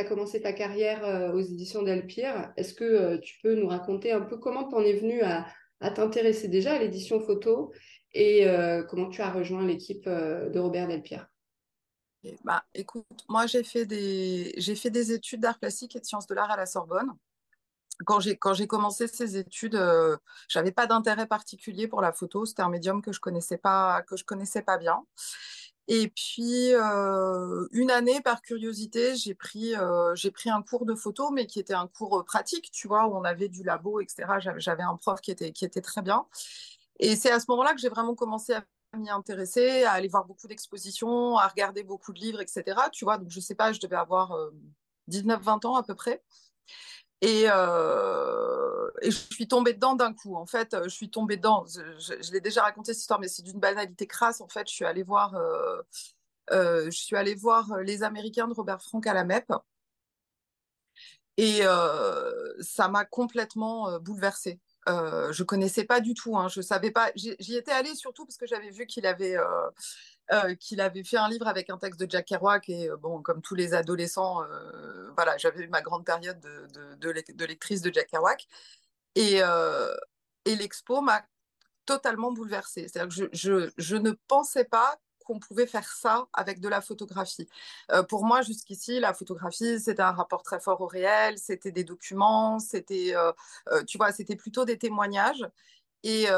as commencé ta carrière aux éditions Delpire. Est-ce que tu peux nous raconter un peu comment tu en es venu à, t'intéresser déjà à l'édition photo et comment tu as rejoint l'équipe de Robert Delpire? Bah, écoute, moi j'ai fait des fait des études d'art plastique et de sciences de l'art à la Sorbonne. Quand j'ai commencé ces études, euh, j'avais pas d'intérêt particulier pour la photo. C'était un médium que je connaissais connaissais pas bien. Et puis euh, une année, par curiosité, j'ai pris euh, pris un cours de photo, mais qui était un cours pratique, tu vois, où on avait du labo, etc. J'avais un prof qui était qui était très bien. Et c'est à ce moment-là que j'ai vraiment commencé à m'y intéresser, à aller voir beaucoup d'expositions, à regarder beaucoup de livres, etc. Tu vois, donc je sais pas, je devais avoir 19-20 euh, ans à peu près. Et, euh, et, je suis tombée dedans d'un coup. En fait, je suis tombée dedans. Je, l'ai déjà raconté cette histoire, mais c'est d'une banalité crasse. En fait, je suis allée voir, euh, je suis allée voir les Américains de Robert Frank à la MEP. Et ça m'a complètement bouleversée. Euh, je connaissais pas du tout. Hein, je savais pas. J'y étais allée surtout parce que j'avais vu qu'il avait euh, euh, qu'il avait fait un livre avec un texte de Jack Kerouac et bon, comme tous les adolescents, voilà, j'avais eu ma grande période de, de, lectrice de Jack Kerouac et, et l'expo m'a totalement bouleversée. C'est-à-dire que je, je, je ne pensais pas qu'on pouvait faire ça avec de la photographie. Euh, pour moi, jusqu'ici, la photographie, c'était un rapport très fort au réel, c'était des documents, c'était, euh, euh, tu vois, c'était plutôt des témoignages. Et,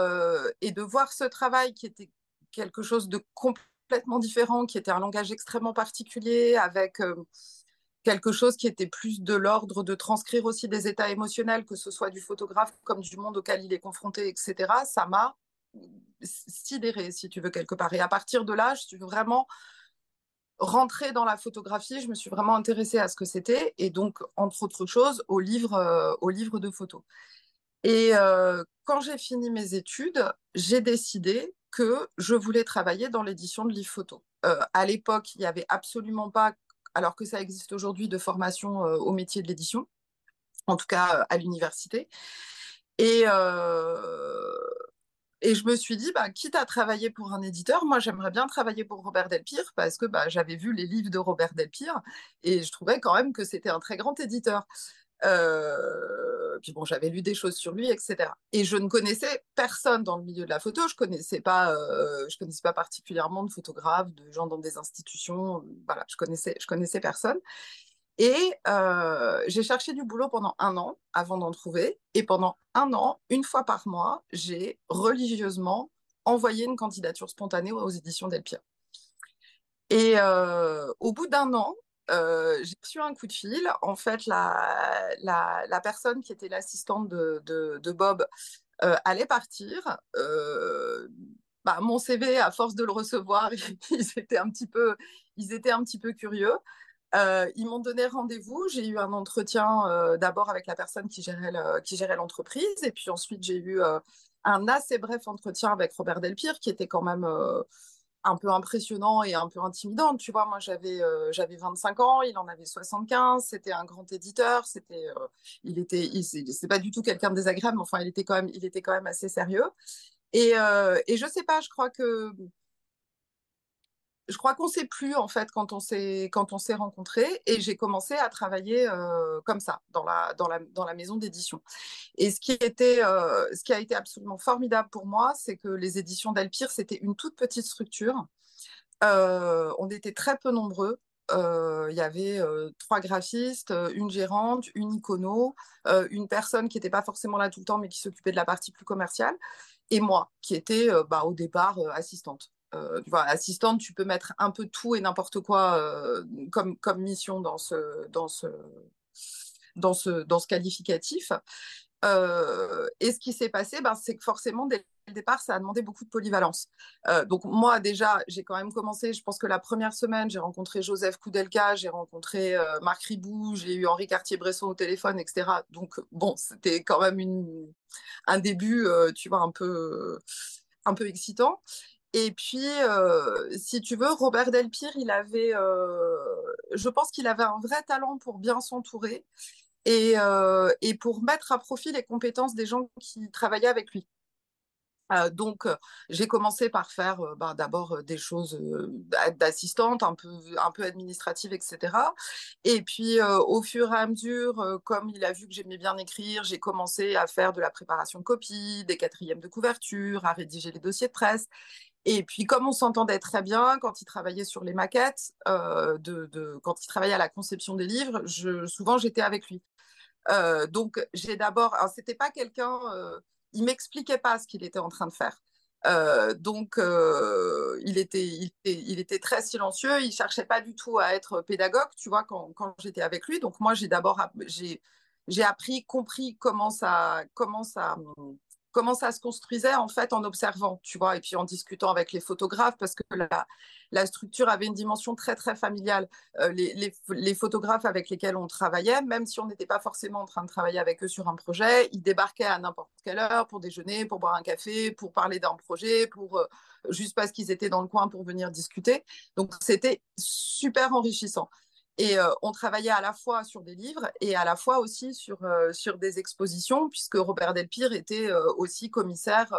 et, de voir ce travail qui était quelque chose de complètement différent, qui était un langage extrêmement particulier, avec quelque chose qui était plus de l'ordre de transcrire aussi des états émotionnels, que ce soit du photographe comme du monde auquel il est confronté, etc., ça m'a sidérée, si tu veux, quelque part. Et à partir de là, je suis vraiment rentrée dans la photographie, je me suis vraiment intéressée à ce que c'était, et donc, entre autres choses, au livre, euh, de photos. Et euh, quand j'ai fini mes études, j'ai décidé que je voulais travailler dans l'édition de livres photos. Euh, à l'époque, il n'y avait absolument pas, alors que ça existe aujourd'hui, de formation au métier de l'édition, en tout cas à l'université. Et, et je me suis dit, bah, quitte à travailler pour un éditeur, moi j'aimerais bien travailler pour Robert Delpire parce que bah, j'avais vu les livres de Robert Delpire et je trouvais quand même que c'était un très grand éditeur. Euh, puis bon, j'avais lu des choses sur lui, etc. Et je ne connaissais personne dans le milieu de la photo. Je connaissais pas, euh, je connaissais pas particulièrement de photographes, de gens dans des institutions. Voilà, je connaissais, je connaissais personne. Et euh, j'ai cherché du boulot pendant un an avant d'en trouver. Et pendant un an, une fois par mois, j'ai religieusement envoyé une candidature spontanée aux éditions Delpia. Et euh, au bout d'un an, euh, j'ai reçu un coup de fil. En fait, la, la, personne qui était l'assistante de, de, Bob allait partir. Bah, mon CV, à force de le recevoir, ils étaient un petit peu, ils étaient un petit peu curieux. Euh, ils m'ont donné rendez-vous. J'ai eu un entretien euh, d'abord avec la personne qui gérait, l'entreprise. Et puis ensuite, j'ai eu euh, un assez bref entretien avec Robert Delpire qui était quand même un peu impressionnant et un peu intimidant. Tu vois, moi, j'avais, j'avais 25 ans, il en avait 75. C'était un grand éditeur. C'était, il était, c'est pas du tout quelqu'un de désagréable, mais enfin, il était quand même, il était quand même assez sérieux. Et, et je sais pas, je crois que je crois qu'on ne sait plus en fait quand on s'est quand on s'est rencontrés et j'ai commencé à travailler euh, comme ça dans la dans la dans la maison d'édition. Et ce qui était euh, ce qui a été absolument formidable pour moi, c'est que les éditions d'Alpire c'était une toute petite structure. Euh, on était très peu nombreux. Il y avait trois graphistes, une gérante, une icono, une personne qui n'était pas forcément là tout le temps mais qui s'occupait de la partie plus commerciale, et moi qui était bah, au départ assistante. Euh, tu vois, assistante, tu peux mettre un peu tout et n'importe quoi euh, comme, mission dans ce, dans ce, dans ce, dans ce qualificatif. Euh, et ce qui s'est passé, ben, c'est que forcément, dès le départ, ça a demandé beaucoup de polyvalence. donc moi, déjà, j'ai quand même commencé, je pense que la première semaine, j'ai rencontré Joseph Koudelka, j'ai rencontré Marc Ribou, j'ai eu Henri Cartier-Bresson au téléphone, etc. Donc bon, c'était quand même un début, tu vois, un peu, un peu excitant. Et puis, euh, si tu veux, Robert Delpire, il avait, euh, je pense qu'il avait un vrai talent pour bien s'entourer et, euh, et, pour mettre à profit les compétences des gens qui travaillaient avec lui. Donc, j'ai commencé par faire bah, d'abord des choses d'assistante, un peu administrative, etc. Et puis, au fur et à mesure, comme il a vu que j'aimais bien écrire, j'ai commencé à faire de la préparation de copies, des quatrièmes de couverture, à rédiger les dossiers de presse. Et puis, comme on s'entendait très bien quand il travaillait sur les maquettes, de, quand il travaillait à la conception des livres, je, souvent j'étais avec lui. donc, j'ai d'abord, c'était pas quelqu'un il m'expliquait pas ce qu'il était en train de faire. Euh, donc, euh, il, était, il, était, très silencieux. Il cherchait pas du tout à être pédagogue, tu vois, quand, quand j'étais avec lui. Donc, moi, j'ai d'abord j'ai appris, compris comment ça, comment ça, comment ça se construisait en fait en observant, tu vois, et puis en discutant avec les photographes parce que la, structure avait une dimension très très familiale. Euh, les, photographes avec lesquels on travaillait, même si on n'était pas forcément en train de travailler avec eux sur un projet, ils débarquaient à n'importe quelle heure pour déjeuner, pour boire un café, pour parler d'un projet, pour euh, juste parce qu'ils étaient dans le coin pour venir discuter. Donc c'était super enrichissant. Et on travaillait à la fois sur des livres et à la fois aussi sur, sur des expositions, puisque Robert Delpire était aussi commissaire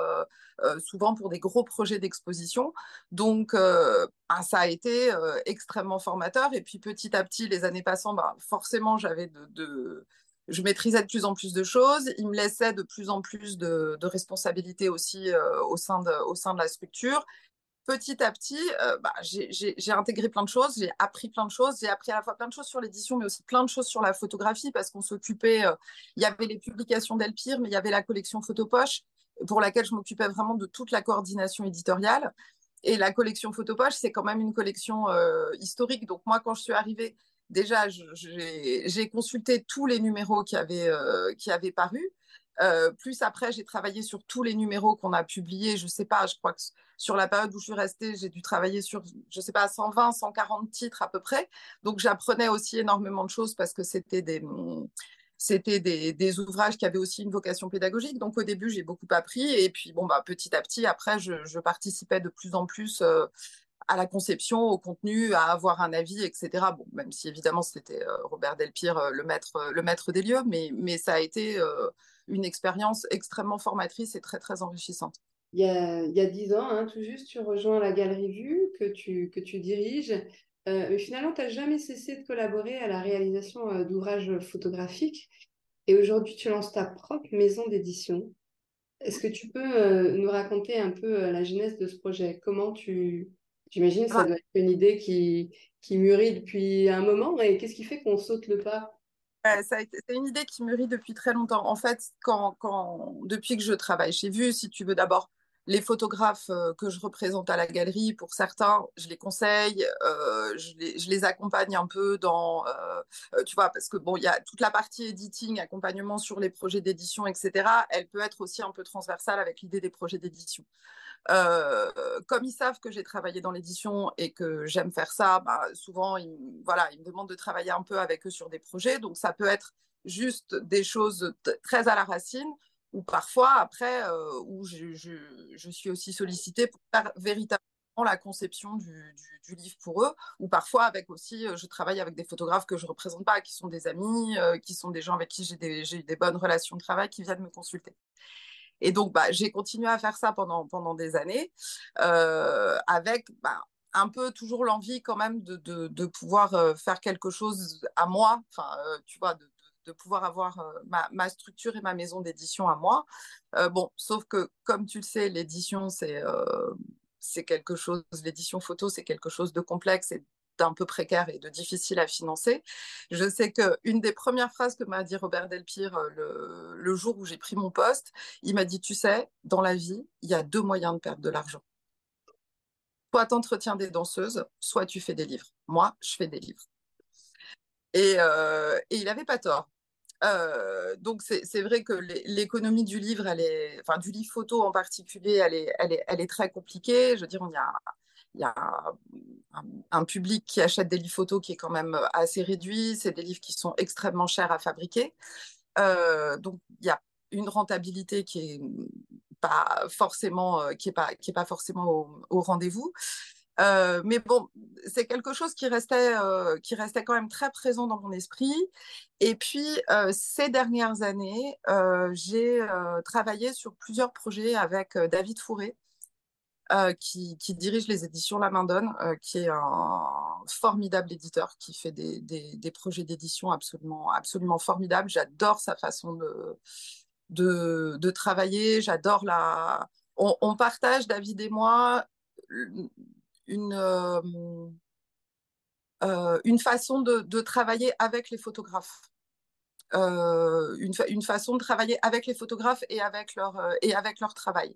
souvent pour des gros projets d'exposition. Donc, ben, ça a été extrêmement formateur. Et puis, petit à petit, les années passant, bah, forcément, j'avais de, je maîtrisais de plus en plus de choses. Il me laissait de plus en plus de, de responsabilités aussi au, sein de, au sein de la structure petit à petit, bah, j'ai intégré plein de choses, j'ai appris plein de choses, j'ai appris à la fois plein de choses sur l'édition, mais aussi plein de choses sur la photographie, parce qu'on s'occupait, il y avait les publications d'Elpire, mais il y avait la collection Photopoche, pour laquelle je m'occupais vraiment de toute la coordination éditoriale. Et la collection Photopoche, c'est quand même une collection historique. Donc moi, quand je suis arrivée, déjà, j'ai consulté tous les numéros qui avaient, qui avaient paru. Euh, plus après, j'ai travaillé sur tous les numéros qu'on a publiés. Je sais pas, je crois que sur la période où je suis restée, j'ai dû travailler sur, je sais pas, 120, 140 titres à peu près. Donc, j'apprenais aussi énormément de choses parce que c'était des, c'était des, ouvrages qui avaient aussi une vocation pédagogique. Donc, au début, j'ai beaucoup appris. Et puis, bon, bah, petit à petit, après, je, je participais de plus en plus euh, à la conception, au contenu, à avoir un avis, etc. Bon, même si évidemment, c'était euh, Robert Delpire, le maître, le maître des lieux, mais, mais ça a été une expérience extrêmement formatrice et très, très enrichissante. Il y a, dix ans, hein, tout juste, tu rejoins la Galerie Vue que tu, que tu diriges. Euh, finalement, tu n'as jamais cessé de collaborer à la réalisation euh, d'ouvrages photographiques. Et aujourd'hui, tu lances ta propre maison d'édition. Est-ce que tu peux euh, nous raconter un peu la genèse de ce projet? Comment tu... J'imagine que ça doit être une idée qui, qui mûrit depuis un moment. Et qu'est-ce qui fait qu'on saute le pas? C'est une idée qui mûrit depuis très longtemps. En fait, quand, quand, depuis que je travaille chez Vue, si tu veux d'abord les photographes euh, que je représente à la galerie, pour certains, je les conseille, euh, je, les, accompagne un peu dans, euh, tu vois, parce que bon, il y a toute la partie editing, accompagnement sur les projets d'édition, etc. Elle peut être aussi un peu transversale avec l'idée des projets d'édition. comme ils savent que j'ai travaillé dans l'édition et que j'aime faire ça, bah, souvent, voilà, ils me demandent de travailler un peu avec eux sur des projets. Donc, ça peut être juste des choses très à la racine ou parfois après, euh, où je, suis aussi sollicitée pour faire véritablement la conception du, livre pour eux, ou parfois avec aussi, euh, je travaille avec des photographes que je représente pas, qui sont des amis, euh, qui sont des gens avec qui j'ai eu des bonnes relations de travail, qui viennent me consulter. Et donc, bah, j'ai continué à faire ça pendant, pendant des années, avec bah, un peu toujours l'envie quand même de, pouvoir faire quelque chose à moi, enfin, tu vois, de pouvoir avoir euh, ma, ma, structure et ma maison d'édition à moi. Euh, bon, sauf que, comme tu le sais, l'édition, c'est euh, c'est quelque chose, l'édition photo, c'est quelque chose de complexe et d'un peu précaire et de difficile à financer. Je sais qu'une des premières phrases que m'a dit Robert Delpire le, le jour où j'ai pris mon poste, il m'a dit, tu sais, dans la vie, il y a deux moyens de perdre de l'argent. Soit tu entretiens des danseuses, soit tu fais des livres. Moi, je fais des livres. Et, et il n'avait pas tort. Euh, donc c'est vrai que l'économie du livre, enfin du livre photo en particulier, elle est, très compliquée. Je veux dire, y a, il y a un, public qui achète des livres photos qui est quand même assez réduit. C'est des livres qui sont extrêmement chers à fabriquer. Euh, donc il y a une rentabilité qui est pas forcément, qui est pas, forcément au rendez-vous. Euh, mais bon, c'est quelque chose qui restait, euh, qui restait quand même très présent dans mon esprit. Et puis, euh, ces dernières années, j'ai travaillé sur plusieurs projets avec David Fourré, qui, dirige les éditions La Main Donne, qui est un formidable éditeur qui fait des, projets d'édition absolument, absolument formidables. J'adore sa façon de, de, travailler. J'adore la. On, partage, David et moi, une, façon de, travailler avec les photographes. Une, façon de travailler avec les photographes et avec leur, travail.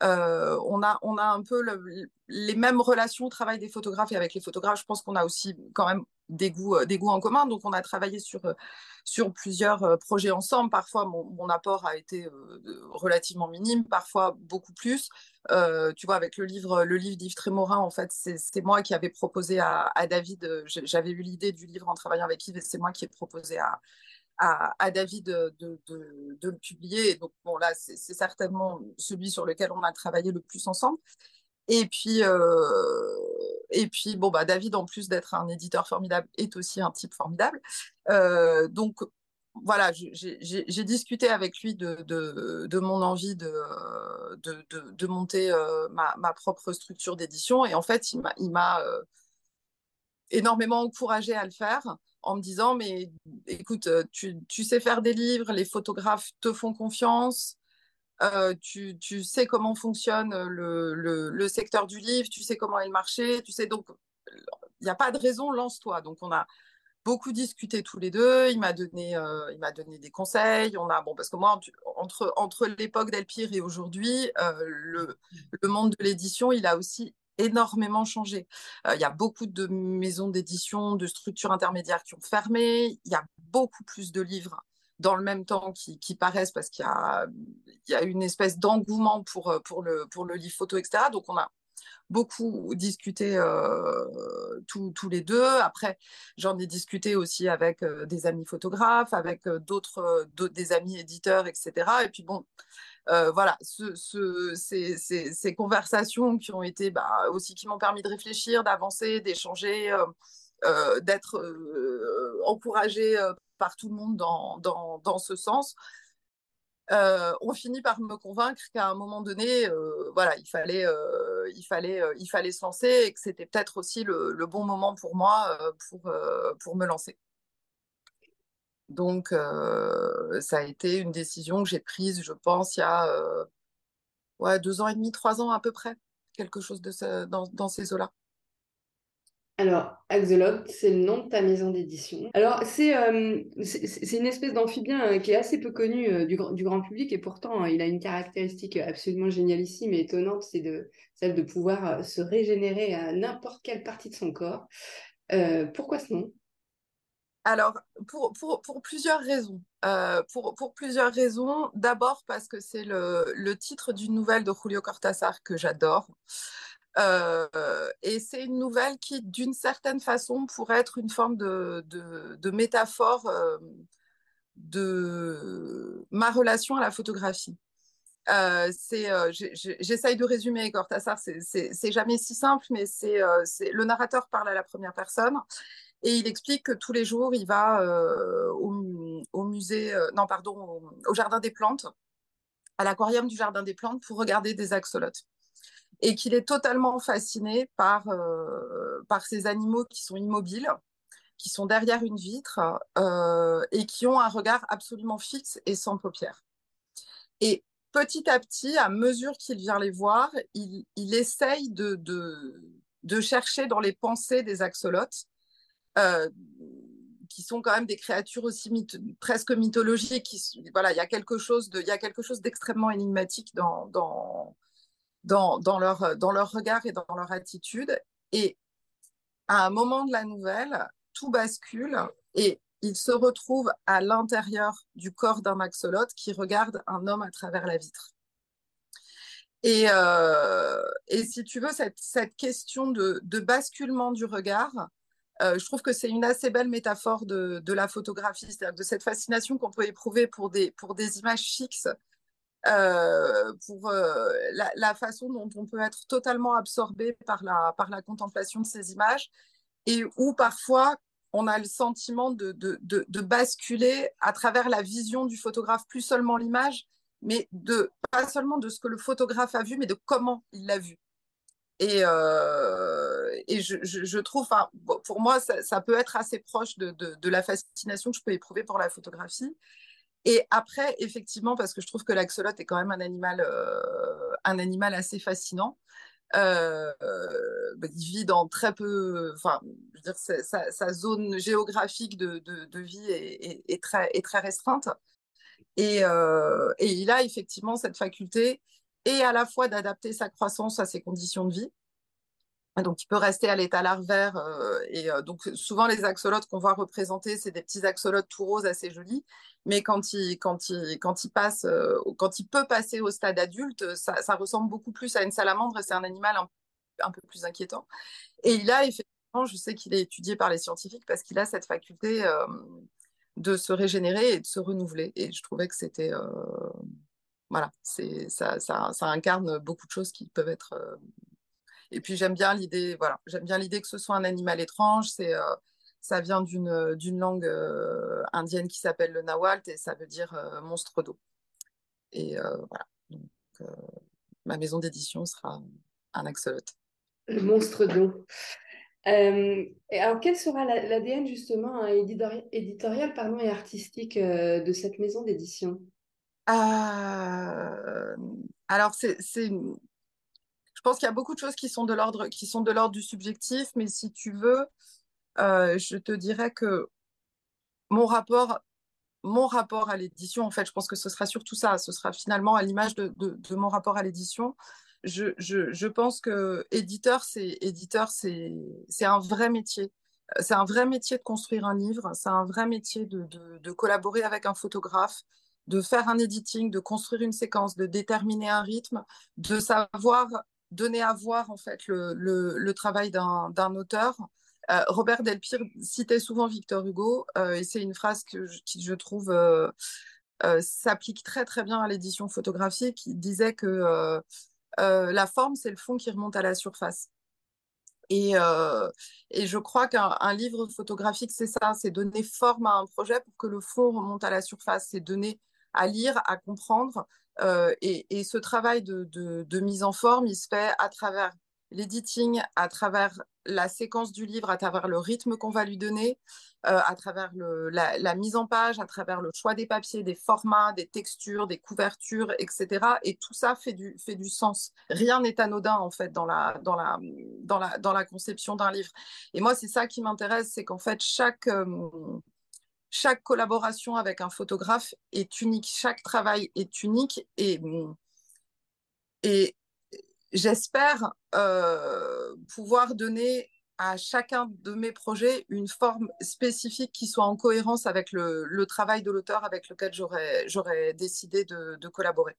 On, a, un peu le, les mêmes relations au travail des photographes et avec les photographes. Je pense qu'on a aussi quand même des goûts, des goûts en commun. Donc, on a travaillé sur, sur plusieurs projets ensemble. Parfois, mon, apport a été relativement minime, parfois beaucoup plus. Euh, tu vois, avec le livre, le livre d'Yves Trémorin, en fait, c'est moi qui avais proposé à, David. J'avais eu l'idée du livre en travaillant avec Yves et c'est moi qui ai proposé à, à, David de, de, de, le publier. donc, bon, là, c'est certainement celui sur lequel on a travaillé le plus ensemble. Et puis, euh, et puis bon, bah, David, en plus d'être un éditeur formidable, est aussi un type formidable. Euh, donc, voilà, j'ai discuté avec lui de, mon envie de, de, de monter euh, ma, ma, propre structure d'édition. Et en fait, il m'a euh, énormément encouragé à le faire en me disant, mais écoute, euh, tu, tu, sais faire des livres, les photographes te font confiance, euh, tu, sais comment fonctionne le, le, secteur du livre, tu sais comment est le marché, tu sais donc, il n'y a pas de raison, lance-toi. Donc on a beaucoup discuté tous les deux, il m'a donné, euh, il m'a donné des conseils, on a, bon, parce que moi, entre, entre l'époque d'Elpire et aujourd'hui, euh, le, monde de l'édition, il a aussi énormément changé. Euh, il y a beaucoup de maisons d'édition, de structures intermédiaires qui ont fermé. Il y a beaucoup plus de livres dans le même temps qui, paraissent parce qu'il y, a, une espèce d'engouement pour, euh, le, livre photo, etc. Donc on a beaucoup discuté euh, tous, les deux. Après, j'en ai discuté aussi avec euh, des amis photographes, avec d'autres, des amis éditeurs, etc. Et puis bon, voilà, ce, ce, ces, conversations qui ont été bah, aussi qui m'ont permis de réfléchir, d'avancer, d'échanger, d'être euh, encouragé euh, par tout le monde dans, dans, dans ce sens. on finit par me convaincre qu'à un moment donné, voilà, il fallait, il fallait, il fallait se lancer et que c'était peut-être aussi le, bon moment pour moi pour, pour me lancer. Donc, euh, ça a été une décision que j'ai prise, je pense, il y a euh, deux ans et demi, trois ans à peu près, quelque chose de ce, dans, ces eaux-là. Alors, Axolot, c'est le nom de ta maison d'édition. Alors, c'est euh, une espèce d'amphibien qui est assez peu connu du, du, grand public et pourtant, il a une caractéristique absolument génialissime et étonnante, c'est de, celle de pouvoir se régénérer à n'importe quelle partie de son corps. pourquoi ce nom? Alors, pour, plusieurs raisons. Euh, pour, pour, plusieurs raisons. D'abord parce que c'est le, le, titre d'une nouvelle de Julio Cortázar que j'adore. Euh, et c'est une nouvelle qui, d'une certaine façon, pourrait être une forme de, métaphore euh, de ma relation à la photographie. Euh, J'essaye de résumer Cortázar, c'est jamais si simple, mais c'est le narrateur parle à la première personne et il explique que tous les jours, il va euh, au, musée, euh, non, pardon, au, Jardin des Plantes, à l'aquarium du Jardin des Plantes, pour regarder des axolotes. Et qu'il est totalement fasciné par, euh, par ces animaux qui sont immobiles, qui sont derrière une vitre euh, et qui ont un regard absolument fixe et sans paupières. Et petit à petit, à mesure qu'il vient les voir, il, il essaye de, de, de chercher dans les pensées des axolotes euh, qui sont quand même des créatures aussi presque mythologiques. Voilà, il y a quelque chose de, il y a quelque chose d'extrêmement énigmatique dans, dans, dans, leur, dans leur regard et dans leur attitude. Et à un moment de la nouvelle, tout bascule et il se retrouve à l'intérieur du corps d'un axolote qui regarde un homme à travers la vitre. Et, euh, et si tu veux, cette, cette question de, de basculement du regard, euh, je trouve que c'est une assez belle métaphore de, de la photographie, c'est-à-dire de cette fascination qu'on peut éprouver pour des, pour des images fixes pour la, la, façon dont on peut être totalement absorbé par la, par la contemplation de ces images et où parfois on a le sentiment de, de, de, basculer à travers la vision du photographe, plus seulement l'image, mais de, pas seulement de ce que le photographe a vu, mais de comment il l'a vu. Et, euh, et je, je, trouve, pour moi, ça, ça, peut être assez proche de, de, la fascination que je peux éprouver pour la photographie. Et après, effectivement, parce que je trouve que l'axolote est quand même un animal, euh, un animal assez fascinant. Euh, il vit dans très peu, enfin, je veux dire, sa, zone géographique de, vie est, très, est très restreinte. Euh, et, il a effectivement cette faculté et à la fois d'adapter sa croissance à ses conditions de vie. Donc, il peut rester à l'état larvaire. Euh, et euh, donc, souvent, les axolotes qu'on voit représenter, c'est des petits axolotes tout roses assez jolis. Mais quand il, quand il, quand il, passe, euh, quand il peut passer au stade adulte, ça, ressemble beaucoup plus à une salamandre et c'est un animal un, peu plus inquiétant. Et il a effectivement, je sais qu'il est étudié par les scientifiques parce qu'il a cette faculté de se régénérer et de se renouveler. Et je trouvais que c'était voilà, ça, ça, ça, incarne beaucoup de choses qui peuvent être. Euh... Et puis j'aime bien l'idée, voilà, j'aime bien l'idée que ce soit un animal étrange. C'est, euh, ça vient d'une d'une langue euh, indienne qui s'appelle le nawalt et ça veut dire euh, monstre d'eau. Et voilà, donc ma maison d'édition sera un axolote. Le monstre d'eau. et alors, quel sera l'ADN justement hein, éditorial, pardon, et artistique de cette maison d'édition? Euh, alors, c'est, je pense qu'il y a beaucoup de choses qui sont de l'ordre, qui sont de l'ordre du subjectif, mais si tu veux, euh, je te dirais que mon rapport, mon rapport à l'édition, en fait, je pense que ce sera surtout ça. Ce sera finalement à l'image de, mon rapport à l'édition. Je, pense que éditeur, c'est éditeur, c'est, un vrai métier. C'est un vrai métier de construire un livre. C'est un vrai métier de, de, de collaborer avec un photographe de faire un editing, de construire une séquence, de déterminer un rythme, de savoir donner à voir en fait le, travail d'un auteur. Euh, Robert Delpire citait souvent Victor Hugo euh, et c'est une phrase que je, qui je trouve euh, s'applique très très bien à l'édition photographique. Il disait que la forme c'est le fond qui remonte à la surface. Et, et, je crois qu'un livre photographique, c'est ça, c'est donner forme à un projet pour que le fond remonte à la surface, c'est donner à lire, à comprendre. Euh, et, ce travail de, mise en forme, il se fait à travers l'editing, à travers la séquence du livre, à travers le rythme qu'on va lui donner, euh, à travers la, mise en page, à travers le choix des papiers, des formats, des textures, des couvertures, etc. Et tout ça fait du, sens. Rien n'est anodin, en fait, dans la conception d'un livre. Et moi, c'est ça qui m'intéresse, c'est qu'en fait, chaque... Euh, chaque collaboration avec un photographe est unique, chaque travail est unique et, j'espère euh, pouvoir donner à chacun de mes projets une forme spécifique qui soit en cohérence avec le, travail de l'auteur avec lequel j'aurais décidé de, de, collaborer.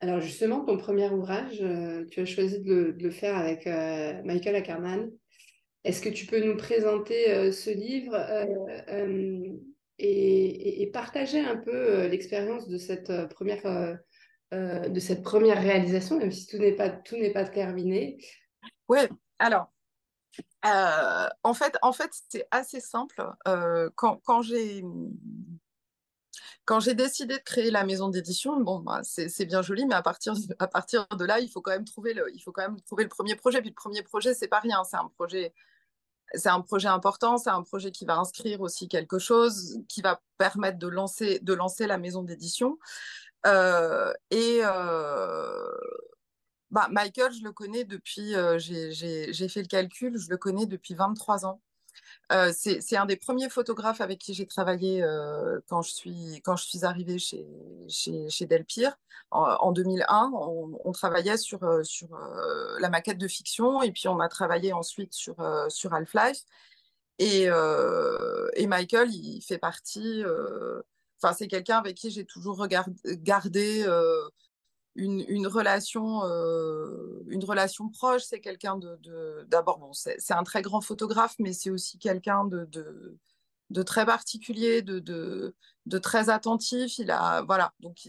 Alors justement, ton premier ouvrage, euh, tu as choisi de le, de le faire avec euh, Michael Ackerman. Est-ce que tu peux nous présenter euh, ce livre euh, euh, et, partager un peu l'expérience de cette première réalisation, même si tout n'est pas terminé? Oui, alors en fait, c'est assez simple. quand, j'ai décidé de créer la maison d'édition, bah, c'est bien joli, mais à partir, de là, il faut quand même trouver le, il faut quand même trouver le premier projet. Puis le premier projet, c'est pas rien, c'est un projet c'est un projet important, c'est un projet qui va inscrire aussi quelque chose, qui va permettre de lancer, de lancer la maison d'édition. Euh, et euh, bah, Michael, je le connais depuis, euh, j'ai fait le calcul, je le connais depuis 23 ans. Euh, c'est un des premiers photographes avec qui j'ai travaillé euh, quand, je suis, quand je suis arrivée chez, chez, chez Delpire. En, en 2001, on, travaillait sur, euh, sur la maquette de fiction et puis on a travaillé ensuite sur, sur Half-Life. Et, et, Michael, il fait partie, enfin c'est quelqu'un avec qui j'ai toujours gardé une, relation, euh, une relation proche. C'est quelqu'un de, d'abord, bon, c'est, un très grand photographe, mais c'est aussi quelqu'un de, de, très particulier, de, de, très attentif. Il a, voilà, donc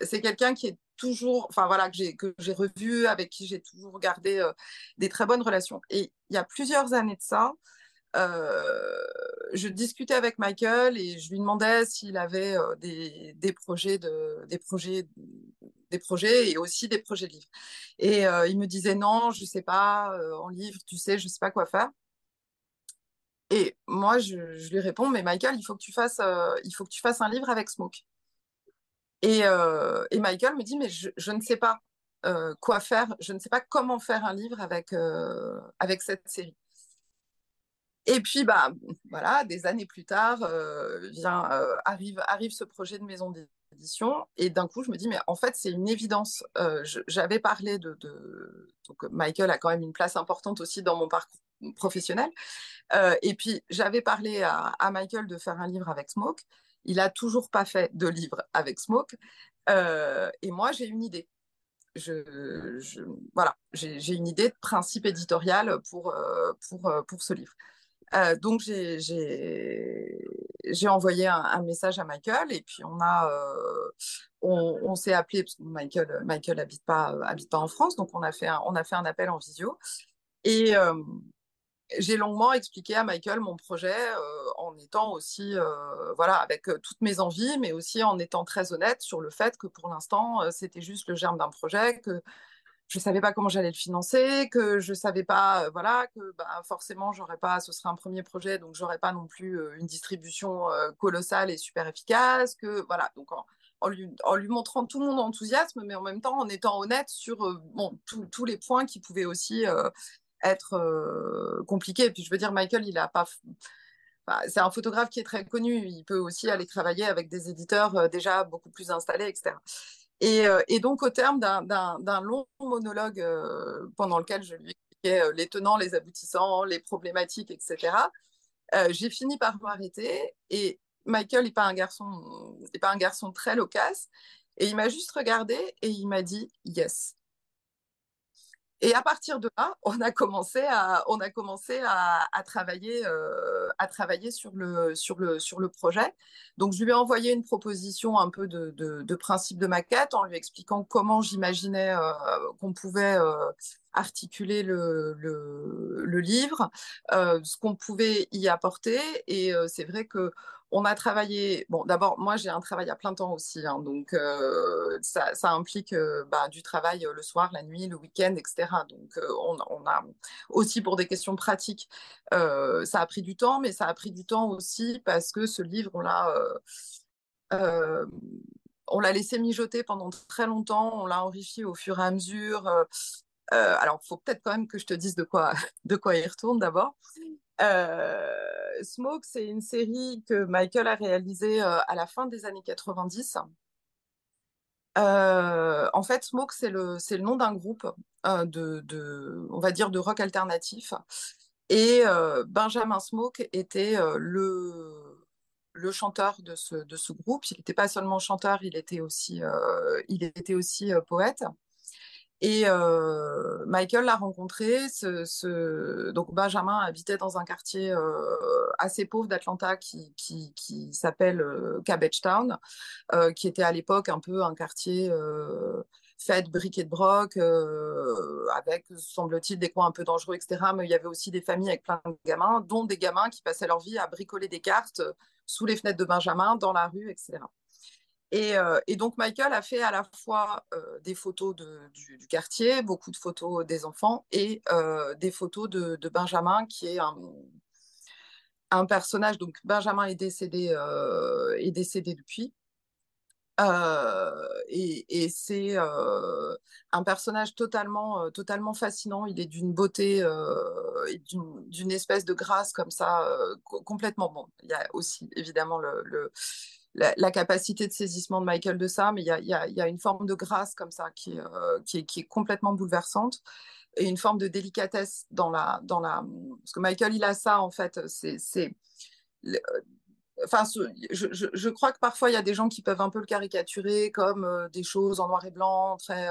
c'est quelqu'un qui est toujours, enfin voilà, que j'ai, revu, avec qui j'ai toujours gardé euh, des très bonnes relations. Et il y a plusieurs années de ça, je discutais avec Michael et je lui demandais s'il avait euh, des, projets de, des projets des projets et aussi des projets de livres. Et il me disait non, je sais pas, en livre, tu sais, je sais pas quoi faire. Et moi, je, lui réponds, mais Michael, il faut que tu fasses, il faut que tu fasses un livre avec Smoke. Et, euh, Michael me dit, mais je, je ne sais pas euh, quoi faire, je ne sais pas comment faire un livre avec, euh, avec cette série. Et puis, bah, voilà, des années plus tard, vient, arrive, arrive ce projet de maison d'édition. Et d'un coup, je me dis, mais en fait, c'est une évidence. J'avais parlé de, de, Donc, Michael a quand même une place importante aussi dans mon parcours professionnel. et puis, j'avais parlé à, à, Michael de faire un livre avec Smoke. Il a toujours pas fait de livre avec Smoke. Euh, et moi, j'ai une idée. Je, voilà, j'ai une idée de principe éditorial pour, euh, pour, euh, pour ce livre. Euh, donc, j'ai envoyé un, message à Michael et puis on a, euh, on, s'est appelé parce que Michael, Michael habite pas, habite pas en France, donc on a fait un, on a fait un appel en visio et euh, j'ai longuement expliqué à Michael mon projet euh, en étant aussi, euh, voilà, avec euh, toutes mes envies, mais aussi en étant très honnête sur le fait que pour l'instant, euh, c'était juste le germe d'un projet, je savais pas comment j'allais le financer, que je savais pas, euh, voilà, que bah, forcément, j'aurais pas, ce serait un premier projet, donc j'aurais pas non plus une distribution colossale et super efficace, que voilà, donc en, lui, montrant tout mon enthousiasme, mais en même temps en étant honnête sur tous les points qui pouvaient aussi être euh, compliqué. Et puis je veux dire, Michael, il a pas. Enfin, c'est un photographe qui est très connu. Il peut aussi aller travailler avec des éditeurs euh, déjà beaucoup plus installés, etc. Et, euh, et donc, au terme d'un long monologue euh, pendant lequel je lui expliquais euh, les tenants, les aboutissants, les problématiques, etc., j'ai fini par m'arrêter. Et Michael n'est pas pas un garçon très loquace. Et il m'a juste regardé et il m'a dit yes. Et à partir de là, on a commencé à, on a commencé à, à travailler, euh, à travailler sur le, sur, le, sur le projet. Donc, je lui ai envoyé une proposition un peu de, de, de principe de maquette en lui expliquant comment j'imaginais euh, qu'on pouvait euh, articuler le, le, livre, ce qu'on pouvait y apporter. Et c'est vrai que on a travaillé. Bon, d'abord, moi, j'ai un travail à plein temps aussi, hein, donc euh, ça, implique euh, bah, du travail euh, le soir, la nuit, le week-end, etc. Donc, on, a aussi pour des questions pratiques, ça a pris du temps, mais ça a pris du temps aussi parce que ce livre, on l'a. on l'a laissé mijoter pendant très longtemps, on l'a enrichi au fur et à mesure. alors, il faut peut-être quand même que je te dise de quoi, de quoi il retourne d'abord. Euh, Smoke, c'est une série que Michael a réalisée euh, à la fin des années 90. Euh, en fait, Smoke, c'est le, le nom d'un groupe de, de, on va dire, de rock alternatif. Et Benjamin Smoke était le, le chanteur de ce, de ce groupe. Il n'était pas seulement chanteur, il était aussi, il était aussi poète. Et Michael l'a rencontré. Donc Benjamin habitait dans un quartier assez pauvre d'Atlanta qui, s'appelle Cabbage Town, qui était à l'époque un peu un quartier fait de briques et de broc, avec, semble-t-il, des coins un peu dangereux, etc. Mais il y avait aussi des familles avec plein de gamins, dont des gamins qui passaient leur vie à bricoler des cartes sous les fenêtres de Benjamin, dans la rue, etc. Et, euh, et, donc Michael a fait à la fois euh, des photos du, quartier, beaucoup de photos des enfants et euh, des photos de, Benjamin qui est un, personnage. Donc Benjamin est décédé, est décédé depuis. Et, c'est un personnage totalement, totalement fascinant. Il est d'une beauté et d'une espèce de grâce comme ça, complètement bon. Il y a aussi évidemment le la, capacité de saisissement de Michael de ça, mais il y a, y, a, une forme de grâce comme ça qui, euh, qui, est, qui, est, complètement bouleversante et une forme de délicatesse dans la, dans la... Parce que Michael, il a ça, en fait. C'est... Enfin, je, je, crois que parfois il y a des gens qui peuvent un peu le caricaturer comme euh, des choses en noir et blanc, très,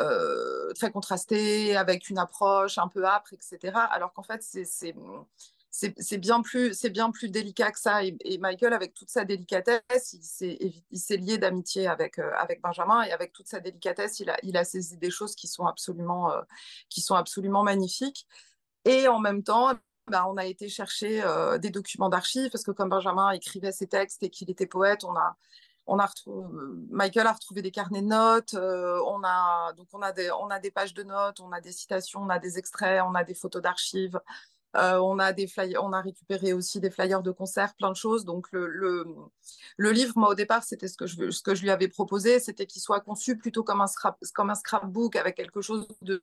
euh très contrastées, avec une approche un peu âpre, etc. Alors qu'en fait, c'est c'est bien plus c'est bien plus délicat que ça. Et, Michael avec toute sa délicatesse il s'est lié d'amitié avec euh, avec Benjamin. Et avec toute sa délicatesse il a il a saisi des choses qui sont absolument euh, qui sont absolument magnifiques. Et en même temps bah, on a été chercher euh, des documents d'archives parce que comme Benjamin écrivait ses textes et qu'il était poète on a on a Michael a retrouvé des carnets de notes, on a donc on a des on a des pages de notes, on a des citations, on a des extraits, on a des photos d'archives, euh, on, a des flyers, on a récupéré aussi des flyers de concert, plein de choses. Donc le, le, livre, moi au départ, c'était ce que je, ce que je lui avais proposé, c'était qu'il soit conçu plutôt comme un, comme un scrapbook avec quelque chose de,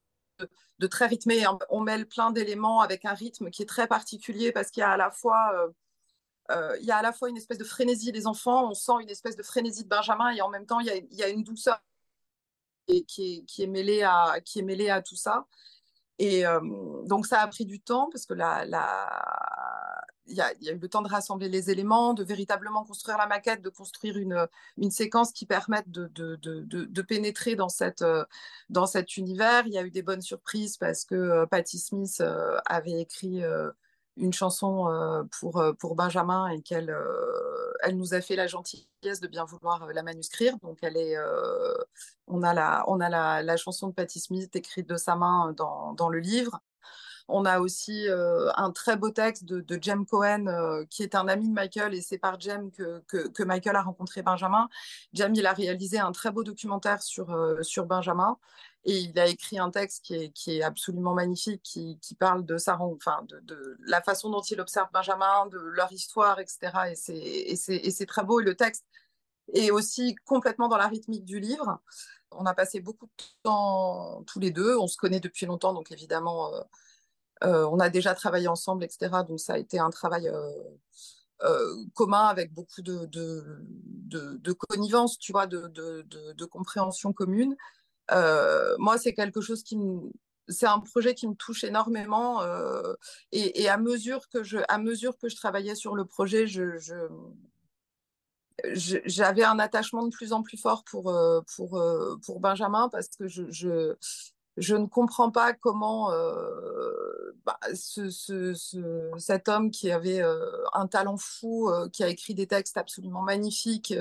de, très rythmé. On mêle plein d'éléments avec un rythme qui est très particulier parce qu'il y a à la fois... Euh, euh, y a à la fois une espèce de frénésie des enfants, on sent une espèce de frénésie de Benjamin et en même temps il y a, y a une douceur qui est, qui, est mêlée à, qui est mêlée à tout ça. Et euh, donc, ça a pris du temps parce que la, il y, a, eu le temps de rassembler les éléments, de véritablement construire la maquette, de construire une, séquence qui permette de, pénétrer dans, euh, dans cet univers. Il y a eu des bonnes surprises parce que euh, Patti Smith avait écrit une chanson euh, pour, euh, pour Benjamin et qu'elle euh, elle nous a fait la gentillesse de bien vouloir la manuscrire. Donc, elle est, on a, la, on a la, la, chanson de Patti Smith écrite de sa main dans, dans le livre. On a aussi un très beau texte de, de Jem Cohen, qui est un ami de Michael, et c'est par Jem que, que, Michael a rencontré Benjamin. Jem, il a réalisé un très beau documentaire sur, sur Benjamin. Et il a écrit un texte qui est, qui est absolument magnifique, qui, qui, parle de, sa, enfin, de, de, la façon dont il observe Benjamin, de leur histoire, etc. Et c'est très beau. Et le texte est aussi complètement dans la rythmique du livre. On a passé beaucoup de temps tous les deux. On se connaît depuis longtemps, donc évidemment, euh, euh, on a déjà travaillé ensemble, etc. Donc ça a été un travail euh, euh commun avec beaucoup de, connivence, tu vois, de, compréhension commune. Euh, moi, c'est quelque chose qui me, c'est un projet qui me touche énormément euh, et, à mesure que je à mesure que je travaillais sur le projet je, j'avais un attachement de plus en plus fort pour euh, pour pour Benjamin parce que je, je ne comprends pas comment bah, ce, ce, cet homme qui avait un talent fou, qui a écrit des textes absolument magnifiques,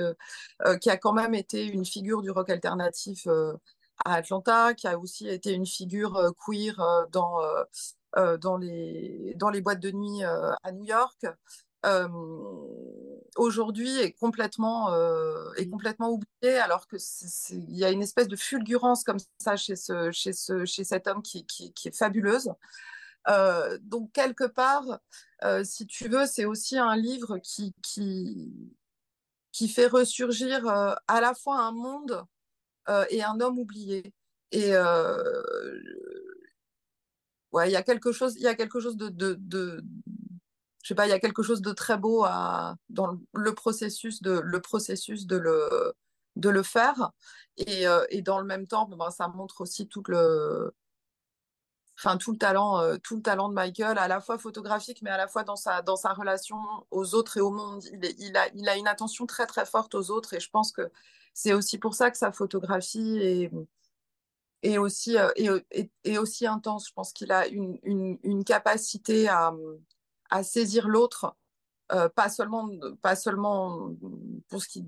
qui a quand même été une figure du rock alternatif à Atlanta, qui a aussi été une figure euh, queer euh, euh, dans les boîtes de nuit à New York. Aujourd'hui est complètement est complètement oublié alors que il y a une espèce de fulgurance comme ça chez ce chez ce chez cet homme qui, qui, qui est fabuleuse donc quelque part si tu veux c'est aussi un livre qui qui qui fait ressurgir à la fois un monde et un homme oublié. Et ouais, il y a quelque chose, il y a quelque chose de, de, de, je sais pas, il y a quelque chose de très beau dans le processus de le faire. Et, euh, et dans le même temps ben, ça montre aussi tout le enfin tout le talent de Michael à la fois photographique mais à la fois dans sa relation aux autres et au monde. Il, a une attention très très forte aux autres. Et je pense que c'est aussi pour ça que sa photographie est, euh, aussi intense. Je pense qu'il a une, capacité à, à saisir l'autre, euh, pas, seulement, pas seulement pour ce qui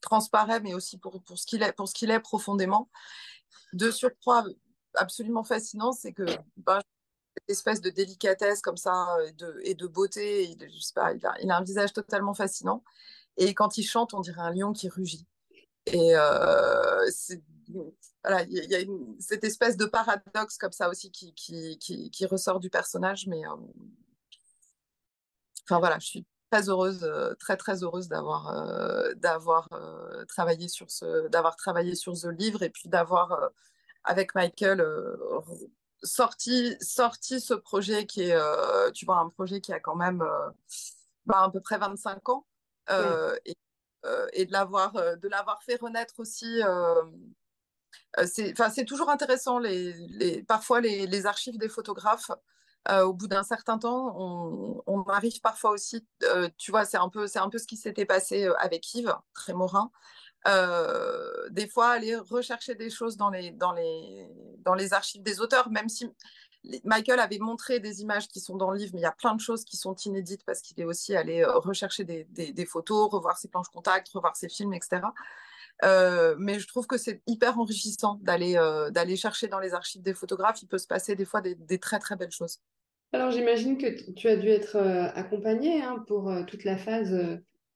transparaît, mais aussi pour, pour ce qu'il est, pour ce qu'il est profondément. De surcroît, absolument fascinant, c'est que ben, cette espèce de délicatesse comme ça et de, et de beauté, je sais pas, il a un visage totalement fascinant. Et quand il chante, on dirait un lion qui rugit. Et euh, voilà, il y, a cette espèce de paradoxe comme ça aussi qui, qui, qui, ressort du personnage. Mais euh, enfin voilà, je suis très heureuse, euh, très très heureuse d'avoir d'avoir travaillé sur ce, d'avoir travaillé sur ce livre et puis d'avoir avec Michael sorti sorti ce projet qui est, tu vois, un projet qui a quand même bah, à peu près 25 ans. Et euh, et de l'avoir euh, de l'avoir fait renaître aussi euh, c'est toujours intéressant les, les parfois les, les, archives des photographes au bout d'un certain temps, on, arrive parfois aussi, tu vois, c'est un peu, un peu ce qui s'était passé avec Yves Trémorin. des fois, aller rechercher des choses dans les, dans les, dans les archives des auteurs, même si Michael avait montré des images qui sont dans le livre, mais il y a plein de choses qui sont inédites parce qu'il est aussi allé rechercher des, des, photos, revoir ses planches contact, revoir ses films, etc. Euh, mais je trouve que c'est hyper enrichissant d'aller euh, d'aller chercher dans les archives des photographes. Il peut se passer des fois des, des très très belles choses. Alors j'imagine que tu as dû être euh, accompagné hein, pour toute la phase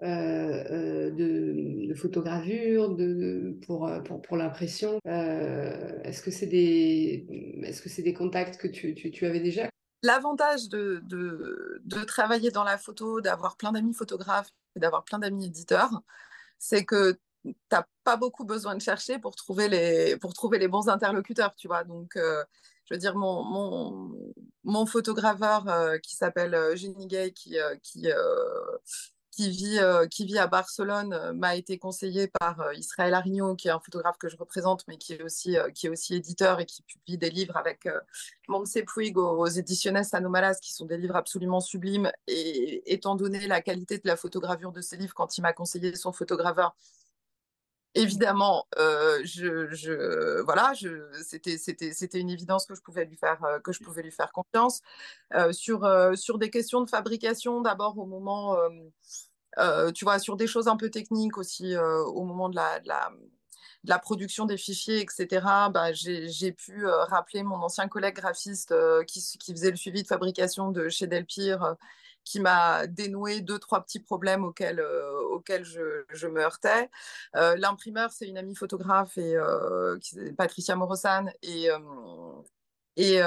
de, de, photogravure, de, pour, pour, pour l'impression. est-ce que c'est des est-ce que c'est des contacts que tu, tu, tu avais déjà? L'avantage de, de, de, travailler dans la photo, d'avoir plein d'amis photographes et d'avoir plein d'amis éditeurs, c'est que t'as pas beaucoup besoin de chercher pour trouver les, pour trouver les bons interlocuteurs, tu vois. Donc, euh, je veux dire, mon, mon, mon photograveur euh, qui s'appelle euh, Jenny Gay, qui, qui, qui, vit, qui vit à Barcelone, m'a été conseillé par Israël Arigno, qui est un photographe que je représente, mais qui est aussi, qui est aussi éditeur et qui publie des livres avec Montse Puig aux, aux éditionnes Anomalas, qui sont des livres absolument sublimes. Et étant donné la qualité de la photogravure de ces livres, quand il m'a conseillé son photograveur, évidemment, euh, je, je, voilà, c'était, c'était, c'était une évidence que je pouvais lui faire, euh, que je pouvais lui faire confiance euh, sur, sur des questions de fabrication. D'abord au moment, tu vois, sur des choses un peu techniques aussi, au moment de la, de la, de la production des fichiers, etc. Bah, j'ai, j'ai pu rappeler mon ancien collègue graphiste qui, qui faisait le suivi de fabrication de chez Delpire qui m'a dénoué deux, trois petits problèmes auxquels, euh, auxquels je, me heurtais. Euh, L'imprimeur, c'est une amie photographe, et, euh, Patricia Morosan, et, et,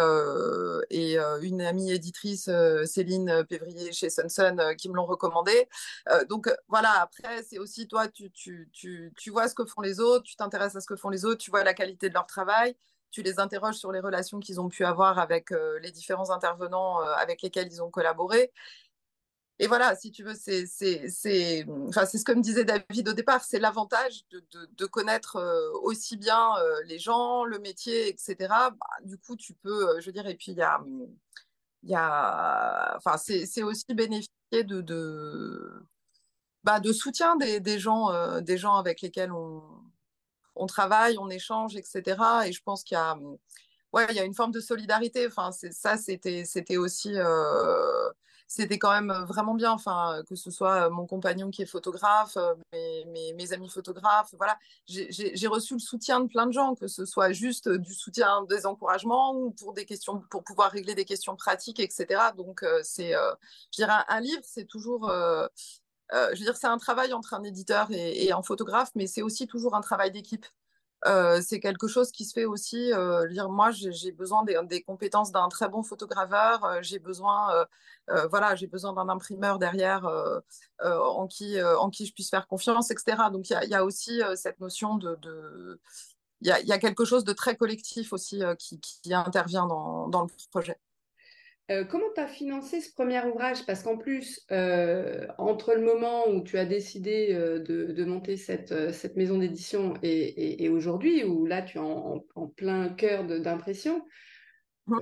une amie éditrice, Céline Pévrier, chez Sunsun, qui me l'ont recommandé. donc voilà, après, c'est aussi toi, tu, tu, tu, tu vois ce que font les autres, tu t'intéresses à ce que font les autres, tu vois la qualité de leur travail tu les interroges sur les relations qu'ils ont pu avoir avec les différents intervenants avec lesquels ils ont collaboré et voilà, si tu veux, c'est enfin, ce que me disait David au départ, c'est l'avantage de, de, connaître euh, aussi bien euh, les gens, le métier, etc. Bah, du coup, tu peux, euh, je veux dire, et puis il y a, y a, enfin, c'est aussi bénéficier de, de, bah, de soutien des, des gens, des gens avec lesquels on, on travaille, on échange, etc. Et je pense qu'il y a, ouais, il y a une forme de solidarité. Enfin, ça, c'était aussi c'était quand même vraiment bien, enfin, que ce soit mon compagnon qui est photographe, mes, mes, amis photographes, voilà. J'ai reçu le soutien de plein de gens, que ce soit juste du soutien, des encouragements ou pour des questions, pour pouvoir régler des questions pratiques, etc. Donc, c'est, je dirais, un, livre, c'est toujours, je veux dire, c'est un travail entre un éditeur et un photographe, mais c'est aussi toujours un travail d'équipe. Euh, c'est quelque chose qui se fait aussi. Euh, moi, j'ai besoin des, compétences d'un très bon photograveur. Euh, j'ai besoin, euh, voilà, j'ai besoin d'un imprimeur derrière en qui, en qui je puisse faire confiance, etc. Donc, il y a, aussi cette notion de. Il, y a, quelque chose de très collectif aussi qui, intervient dans le projet. Euh, comment tu as financé ce premier ouvrage? Parce qu'en plus, euh, entre le moment où tu as décidé euh, de, de, monter cette, cette maison d'édition et, et, et aujourd'hui, où là tu es en, en plein cœur d'impression.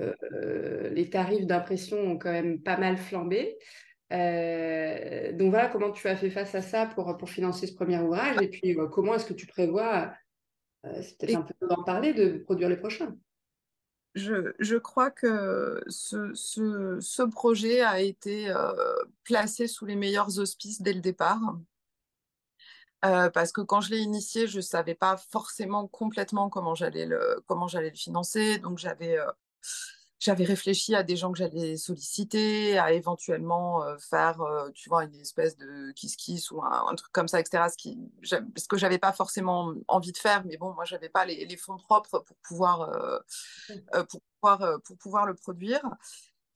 Euh, les tarifs d'impression ont quand même pas mal flambé. donc voilà, comment tu as fait face à ça pour, pour financer ce premier ouvrage? Et puis comment est-ce que tu prévois, c'est peut-être un peu d'en parler, de produire les prochains je, crois que ce, projet a été euh, placé sous les meilleurs auspices dès le départ. Euh, parce que quand je l'ai initié, je ne savais pas forcément complètement comment j'allais le, le financer. Donc j'avais euh, j'avais réfléchi à des gens que j'allais solliciter, à éventuellement euh, faire, euh, tu vois, une espèce de kiss-kiss ou un, un, truc comme ça, etc. Ce, qui, ce que j'avais pas forcément envie de faire, mais bon, moi, j'avais pas les, les, fonds propres pour pouvoir, euh, pour pouvoir, pour pouvoir le produire.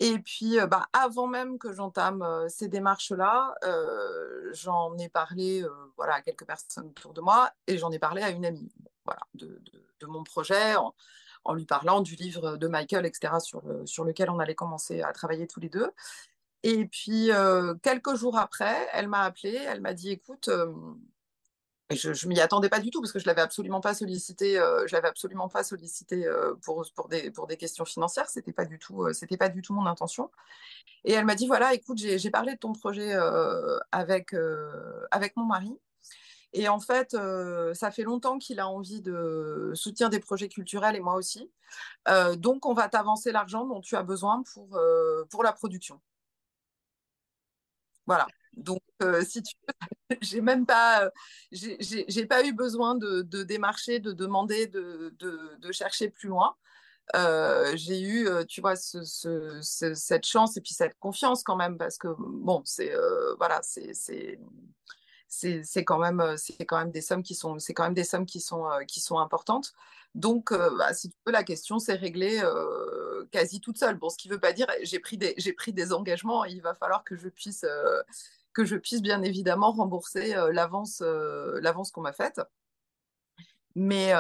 Et puis, bah, avant même que j'entame ces démarches-là, j'en ai parlé voilà, à quelques personnes autour de moi et j'en ai parlé à une amie voilà, de, de, de mon projet. En, en lui parlant du livre de Michael, etc., sur, le, sur lequel on allait commencer à travailler tous les deux. Et puis, euh, quelques jours après, elle m'a appelé, elle m'a dit, écoute, euh, je, je m'y attendais pas du tout parce que je l'avais absolument pas sollicité, euh, l'avais absolument pas sollicité pour, des, pour des questions financières, c'était pas du tout, c'était pas du tout mon intention. Et elle m'a dit, voilà, écoute, j'ai parlé de ton projet avec, avec mon mari. Et en fait, ça fait longtemps qu'il a envie de soutenir des projets culturels et moi aussi. donc, on va t'avancer l'argent dont tu as besoin pour, pour la production. Voilà. Donc, si tu j'ai même pas, j'ai pas eu besoin de, démarcher, de demander, de, de chercher plus loin. j'ai eu, tu vois, cette chance et puis cette confiance quand même parce que bon, c'est voilà, c'est c'est quand même c'est quand même des sommes qui sont c'est quand même des sommes qui sont qui sont importantes. Donc, bah, si tu veux, la question s'est réglée quasi toute seule. Bon, ce qui ne veut pas dire j'ai pris des j'ai pris des engagements. Il va falloir que je puisse que je puisse bien évidemment rembourser l'avance l'avance qu'on m'a faite. Mais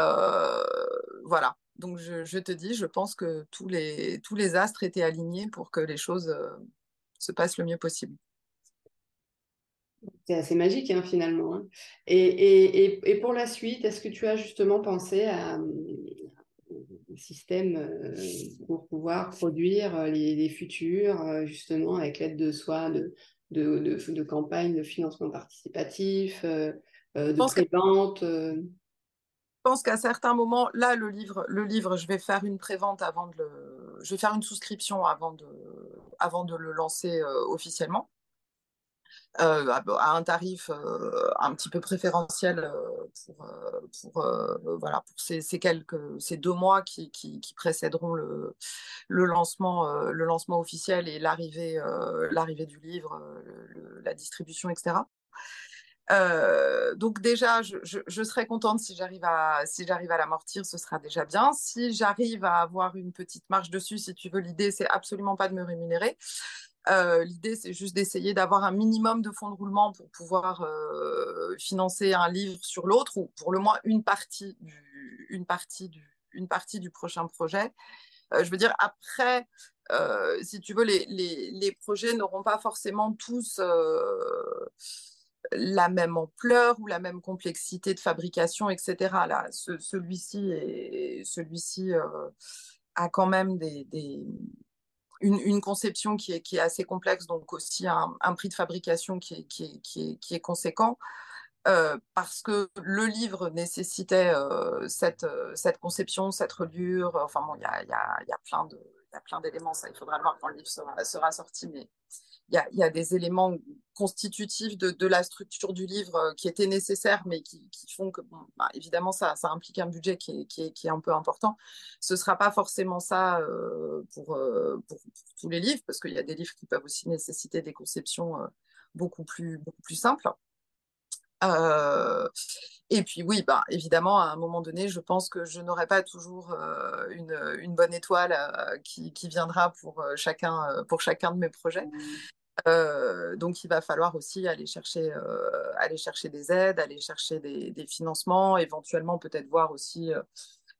voilà. Donc, je, je, te dis, je pense que tous les, tous les astres étaient alignés pour que les choses se passent le mieux possible. C'est assez magique hein, finalement. Hein. Et, et, et, pour la suite, est-ce que tu as justement pensé à un système euh, pour pouvoir produire euh, les, futurs, euh, justement avec l'aide de soi, de, de, de, de campagnes de financement participatif, de prévente Je pense qu'à certains moments, là, le livre, le livre, je vais faire une prévente avant de le... Je vais faire une souscription avant de, avant de le lancer officiellement. Euh, à, un tarif euh, un petit peu préférentiel euh, pour, voilà, pour ces, quelques, ces deux mois qui, qui, précéderont le, le, lancement, le lancement officiel et l'arrivée l'arrivée du livre, la distribution, etc. donc déjà, je, je, serais contente si j'arrive à si j'arrive à l'amortir, ce sera déjà bien. Si j'arrive à avoir une petite marge dessus, si tu veux, l'idée c'est absolument pas de me rémunérer. Euh, l'idée, c'est juste d'essayer d'avoir un minimum de fonds de roulement pour pouvoir euh, financer un livre sur l'autre, ou pour le moins une partie du, partie du, partie du prochain projet. Euh, je veux dire, après, si tu veux, les, les, projets n'auront pas forcément tous la même ampleur ou la même complexité de fabrication, etc. Là, celui-ci celui a quand même des une, conception qui est, assez complexe, donc aussi un, prix de fabrication qui est, conséquent. Euh, parce que le livre nécessitait euh, cette, euh, cette, conception, cette reliure. Enfin bon, il y a plein d'éléments. Ça, il faudra le voir quand le livre sera, sera sorti, mais il y, a, des éléments constitutifs de, la structure du livre euh, qui étaient nécessaires, mais qui, font que, bah, évidemment, ça, implique un budget qui est, un peu important. Ce ne sera pas forcément ça euh, euh, pour, tous les livres, parce qu'il y a des livres qui peuvent aussi nécessiter des conceptions beaucoup, plus, simples. et puis oui, bah, évidemment, à un moment donné, je pense que je n'aurai pas toujours une, bonne étoile qui, viendra pour chacun de mes projets. Euh, donc, il va falloir aussi aller chercher, euh, aller chercher des aides, aller chercher des, financements, éventuellement peut-être voir aussi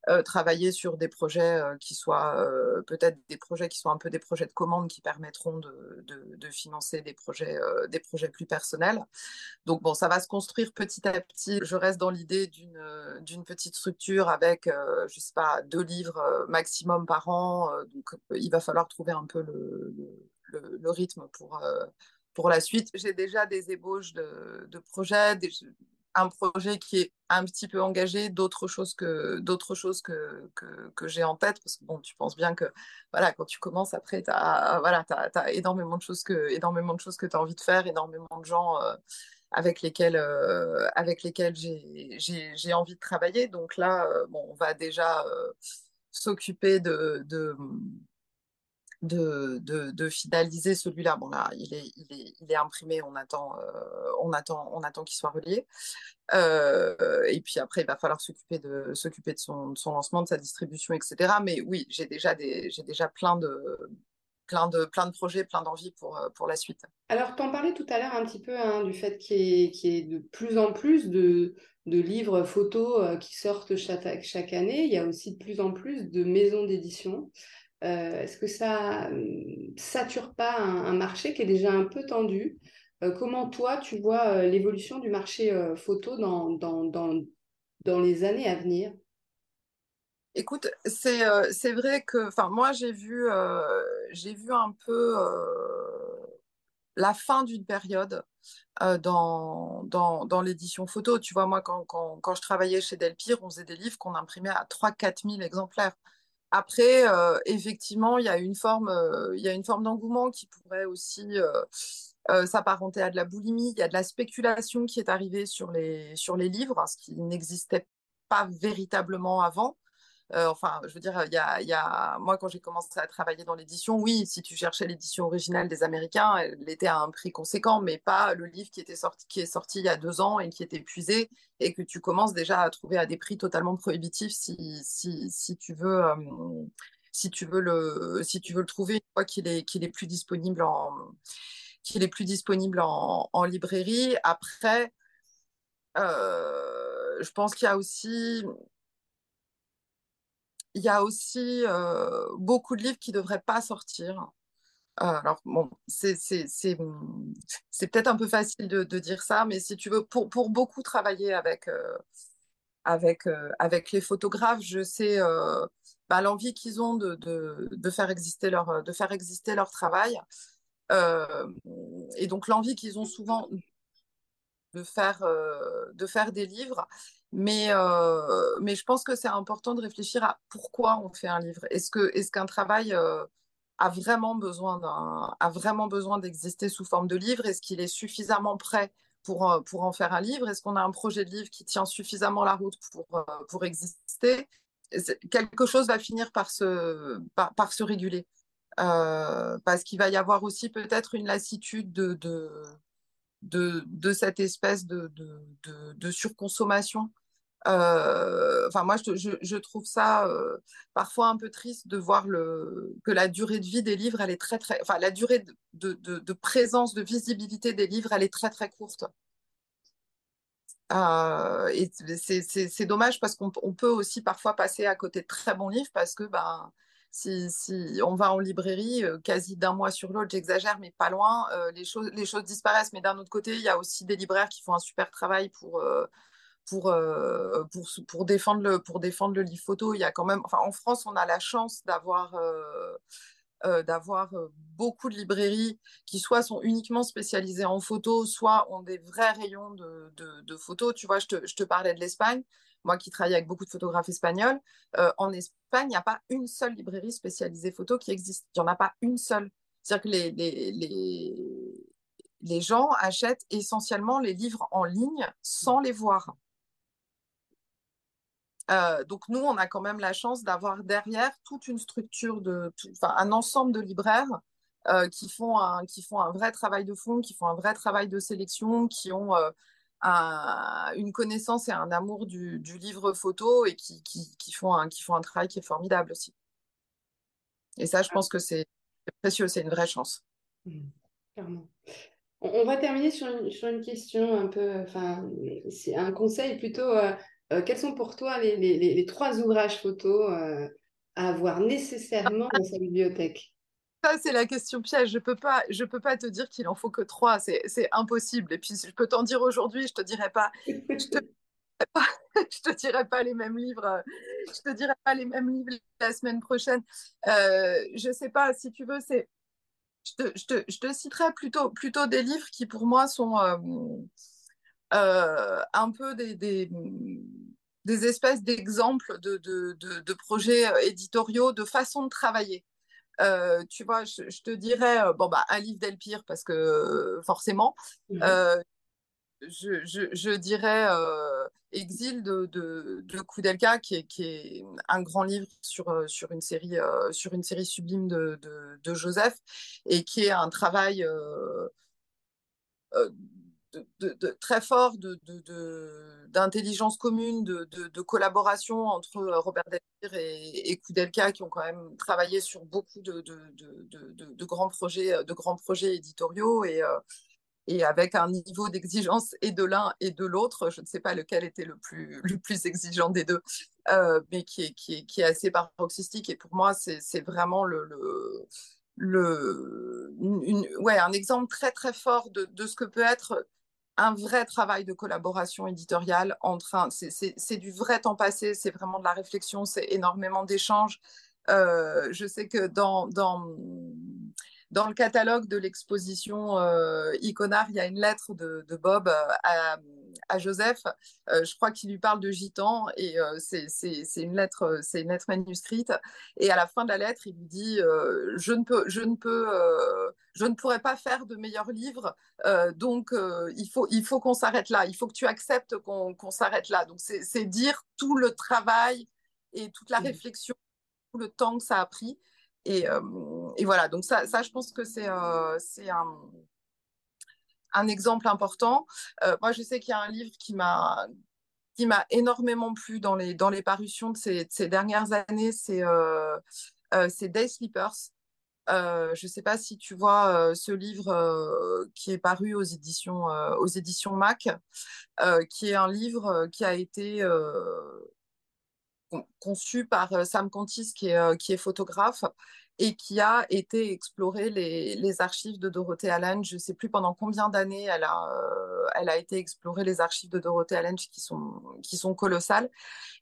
euh, travailler sur des projets qui soient peut-être des projets qui soient un peu des projets de commande qui permettront de, financer des projets, des projets plus personnels. Donc bon, ça va se construire petit à petit. Je reste dans l'idée d'une petite structure avec, je sais pas, deux livres maximum par an. donc il va falloir trouver un peu le, rythme pour, euh, pour la suite. J'ai déjà des ébauches de, de projets, un projet qui est un petit peu engagé, d'autres choses que d'autres choses que, que, j'ai en tête parce que bon tu penses bien que voilà quand tu commences après tu as voilà as, énormément de choses que énormément de choses que tu as envie de faire énormément de gens euh, avec lesquels euh, avec lesquels j'ai envie de travailler donc là bon on va déjà s'occuper de de, de, finaliser celui-là. Bon, là, il est, il est, imprimé, on attend, euh, on attend, on attend qu'il soit relié. Euh, et puis après, il va falloir s'occuper de, s'occuper de son, lancement, de sa distribution, etc. Mais oui, j'ai déjà, des, j'ai déjà plein de, plein de, plein de projets, plein d'envies pour, pour la suite. Alors, tu en parlais tout à l'heure un petit peu hein, du fait qu'il y, ait, de plus en plus de, livres photos euh, qui sortent chaque, chaque, année. Il y a aussi de plus en plus de maisons d'édition. Euh, est-ce que ça ne sature pas un, marché qui est déjà un peu tendu? Euh, Comment toi, tu vois euh, l'évolution du marché photo dans, dans, dans, dans, les années à venir? Écoute, c'est vrai que moi, j'ai vu, vu un peu la fin d'une période dans, dans, dans l'édition photo. Tu vois, moi, quand, quand, quand, je travaillais chez Delpire, on faisait des livres qu'on imprimait à 3-4 000 exemplaires. Après, effectivement, il y a une forme, il a une forme d'engouement qui pourrait aussi s'apparenter à de la boulimie. Il y a de la spéculation qui est arrivée sur les, sur les livres, ce qui n'existait pas véritablement avant. Euh, enfin, je veux dire, il y a, moi, quand j'ai commencé à travailler dans l'édition, oui, si tu cherchais l'édition originale des Américains, elle était à un prix conséquent, mais pas le livre qui, était sorti, qui est sorti il y a deux ans et qui est épuisé et que tu commences déjà à trouver à des prix totalement prohibitifs si, si, si tu veux. Euh, si tu veux le, si tu veux le trouver une fois qu'il est, qu'il est plus disponible en, qu'il est plus disponible en librairie. Après, euh, je pense qu'il y a aussi il y a aussi euh, beaucoup de livres qui ne devraient pas sortir. Euh, alors, bon, c'est peut-être un peu facile de, dire ça, mais si tu veux, pour, beaucoup travailler avec, euh, avec, les photographes, je sais bah, l'envie qu'ils ont de, faire exister leur, travail. Et donc, l'envie qu'ils ont souvent de faire des livres. Mais, euh, mais je pense que c'est important de réfléchir à pourquoi on fait un livre. Est-ce que, est-ce qu'un travail euh, a vraiment besoin d'exister sous forme de livre? Est-ce qu'il est suffisamment prêt pour, euh, pour en faire un livre? Est-ce qu'on a un projet de livre qui tient suffisamment la route pour, euh, pour exister? Quelque chose va finir par se, par, se réguler. Parce qu'il va y avoir aussi peut-être une lassitude de, de, de, de cette espèce de, de, de surconsommation euh, enfin, moi, je, je, trouve ça euh, parfois un peu triste de voir le, que la durée de vie des livres, elle est très, très. Enfin, la durée de présence, de visibilité des livres, elle est très, très courte. Euh, et c'est dommage parce qu'on peut aussi parfois passer à côté de très bons livres parce que ben, si, on va en librairie, quasi d'un mois sur l'autre, j'exagère, mais pas loin, les, choses, disparaissent. Mais d'un autre côté, il y a aussi des libraires qui font un super travail pour, pour, pour, défendre le, pour défendre le livre photo. Il y a quand même, enfin, en France, on a la chance d'avoir euh, d'avoir beaucoup de librairies qui soit sont uniquement spécialisées en photo, soit ont des vrais rayons de, de, de photos. Tu vois, je te, je te parlais de l'Espagne. Moi qui travaille avec beaucoup de photographes espagnols, euh, en Espagne, il n'y a pas une seule librairie spécialisée photo qui existe. Il n'y en a pas une seule. C'est-à-dire que les, les, les, les gens achètent essentiellement les livres en ligne sans les voir. Euh, donc nous, on a quand même la chance d'avoir derrière toute une structure, de, tout, enfin, un ensemble de libraires euh, qui, font un, qui font un vrai travail de fond, qui font un vrai travail de sélection, qui ont euh, un, une connaissance et un amour du, du livre photo et qui, qui, qui, font un, qui font un travail qui est formidable aussi. Et ça, je pense que c'est précieux, c'est une vraie chance. Mmh, clairement. On va terminer sur une, sur une question un peu, enfin, c'est un conseil plutôt euh, quels sont pour toi les, trois ouvrages photos euh, à avoir nécessairement dans sa bibliothèque? Ça, c'est la question piège. Je peux pas, je peux pas te dire qu'il en faut que trois. C'est, impossible. Et puis, je peux t'en dire aujourd'hui, je te dirai pas. Je te, dirai pas les mêmes livres. Euh, je te dirai pas les mêmes livres la semaine prochaine. Euh, je sais pas. Si tu veux, c'est. Je te, citerai plutôt, des livres qui, pour moi, sont un peu des, des, des espèces d'exemples de, de, de, de, projets éditoriaux, de façon de travailler. Euh, tu vois, je, je, te dirais, bon, bah, un livre d'Elpire, parce que forcément, mmh. euh, je, je, je, dirais euh, Exil de, de, de Koudelka, qui est, qui est un grand livre sur, sur, une, série, sur une série sublime de, de, de Joseph, et qui est un travail très fort d'intelligence commune, de, collaboration entre Robert Delpire et, et Koudelka, qui ont quand même travaillé sur beaucoup de, grands, projets, de grands projets éditoriaux et, euh, et avec un niveau d'exigence et de l'un et de l'autre. Je ne sais pas lequel était le plus, exigeant des deux, euh, mais qui est, assez paroxystique. Et pour moi, c'est vraiment un exemple très très fort de, ce que peut être un vrai travail de collaboration éditoriale entre un, c'est du vrai temps passé, c'est vraiment de la réflexion, c'est énormément d'échanges. Euh, je sais que dans, dans, dans le catalogue de l'exposition Iconar, il y a une lettre de, de Bob à, à, Joseph. je crois qu'il lui parle de gitan et c'est une lettre, c'est une lettre manuscrite. Et à la fin de la lettre, il lui dit je ne peux, je ne peux, je ne pourrais pas faire de meilleurs livres. donc il faut, il faut qu'on s'arrête là. Il faut que tu acceptes qu'on s'arrête là. Donc c'est dire tout le travail et toute la mmh. réflexion, tout le temps que ça a pris. Et, et voilà, donc ça, ça, je pense que c'est un, un exemple important. moi, je sais qu'il y a un livre qui m'a qui m'a énormément plu dans les, dans les parutions de ces, de ces dernières années, c'est euh, Day Sleepers. je ne sais pas si tu vois ce livre qui est paru aux éditions, aux éditions Mac, qui est un livre qui a été conçu par euh, Sam Contis, qui est, euh, qui est photographe, et qui a été explorer les, archives de Dorothée Allen. Je ne sais plus pendant combien d'années elle a, euh, été explorer les archives de Dorothée Allen qui sont, qui sont colossales.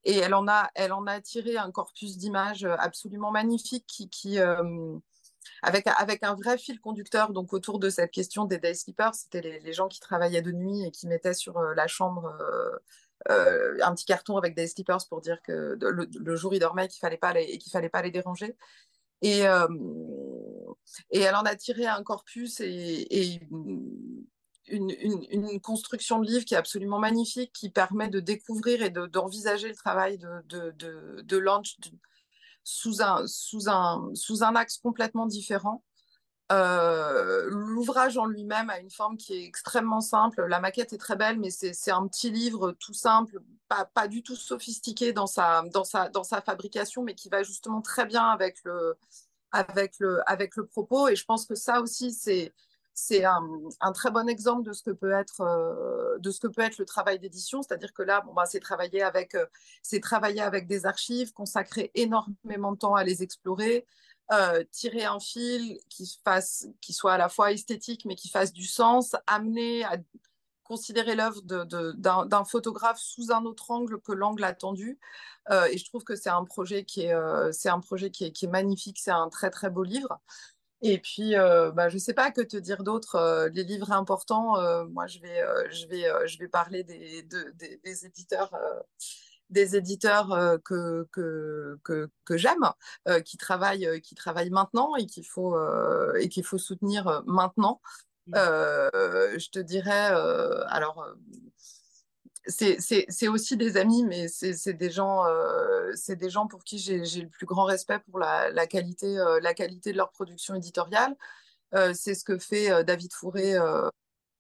Et elle en a, elle en a tiré un corpus d'images absolument magnifique qui, qui avec, avec un vrai fil conducteur donc autour de cette question des day sleepers. C'était les, gens qui travaillaient de nuit et qui mettaient sur la chambre euh, un petit carton avec des slippers pour dire que le, jour il dormait qu'il fallait pas et qu'il fallait pas les déranger. Et, euh, et elle en a tiré un corpus et, une, construction de livre qui est absolument magnifique, qui permet de découvrir et d'envisager le travail de, de, Lange sous un, sous, un, sous un axe complètement différent. Euh, l'ouvrage en lui-même a une forme qui est extrêmement simple. La maquette est très belle, mais c'est un petit livre tout simple, pas, du tout sophistiqué dans sa, fabrication, mais qui va justement très bien avec le, propos. Et je pense que ça aussi, c'est un, très bon exemple de ce que peut être, euh, de ce que peut être le travail d'édition. C'est-à-dire que là, bah, c'est travailler, euh, travailler avec des archives, consacrer énormément de temps à les explorer, euh, tirer un fil qui, fasse, qui soit à la fois esthétique mais qui fasse du sens, amener à considérer l'œuvre d'un photographe sous un autre angle que l'angle attendu. Euh, et je trouve que c'est un projet qui est, euh, c'est un projet qui est, qui est magnifique, c'est un très très beau livre. Et puis, bah, je ne sais pas que te dire d'autre. les livres importants, moi, je vais, je, vais, je vais parler des, des, des éditeurs des éditeurs euh, que, que, que, que j'aime, euh, qui, travaillent, euh, qui travaillent maintenant et qu'il faut, et qu'il faut soutenir maintenant. Mmh. je te dirais, alors, c'est aussi des amis, mais c'est des, gens, des gens pour qui j'ai le plus grand respect pour la, la qualité, la qualité de leur production éditoriale. c'est ce que fait David Fourré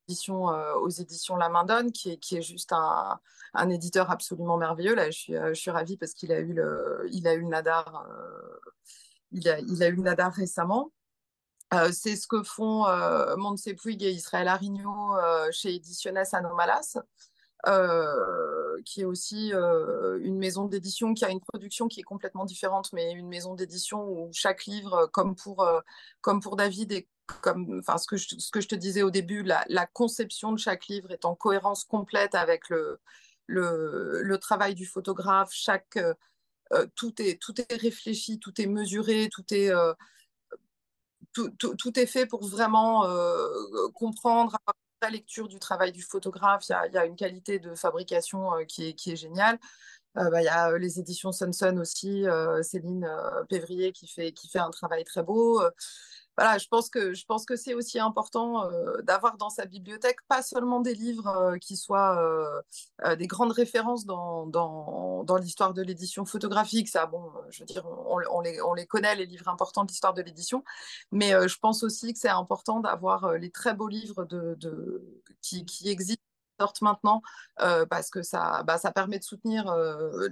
aux éditions La Main Donne, qui est, qui est juste un, un éditeur absolument merveilleux. Là, je suis, euh, je suis ravie parce qu'il a eu le, il a eu le Nadar, euh, il a, il a eu le Nadar récemment. Euh, c'est ce que font euh, Montse et Israël Arigno chez Ediciones Anomalas, qui est aussi une maison d'édition qui a une production qui est complètement différente, mais une maison d'édition où chaque livre, comme pour, comme pour David, est comme, enfin, ce que, je, ce que je te disais au début, la, conception de chaque livre est en cohérence complète avec le, le, travail du photographe, chaque, euh, euh, tout, est, tout est réfléchi, tout est mesuré, tout est, euh, tout, tout, tout, est fait pour vraiment comprendre la lecture du travail du photographe. Il y a, y a une qualité de fabrication qui, est, qui est géniale. Bah, il y a les éditions Sunsun aussi, Céline Pévrier qui fait, qui fait un travail très beau voilà, je pense que que c'est aussi important euh, d'avoir dans sa bibliothèque pas seulement des livres euh, qui soient euh, des grandes références dans, dans, dans l'histoire de l'édition photographique. Ça, bon, je veux dire, on, on, les, on les connaît les livres importants de l'histoire de l'édition, mais je pense aussi que c'est important d'avoir les très beaux livres de, de qui, qui existent sortent maintenant parce que ça, bah, ça permet de soutenir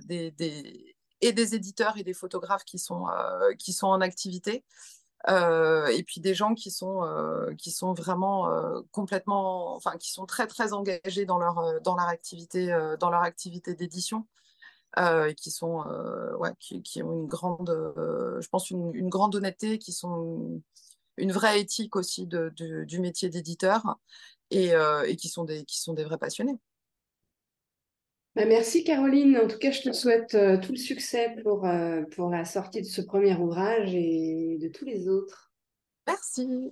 des, des, et des éditeurs et des photographes qui sont, qui sont en activité. Euh, et puis des gens qui sont, euh, qui sont vraiment euh, complètement, enfin qui sont très très engagés dans leur, dans leur activité, dans leur activité d'édition. qui sont qui, ont une grande je pense une, une, grande honnêteté qui sont une vraie éthique aussi du métier d'éditeur et, et, qui sont des qui sont des vrais passionnés bah, merci Caroline. En tout cas, je te souhaite euh, tout le succès euh, pour la sortie de ce premier ouvrage et de tous les autres. Merci.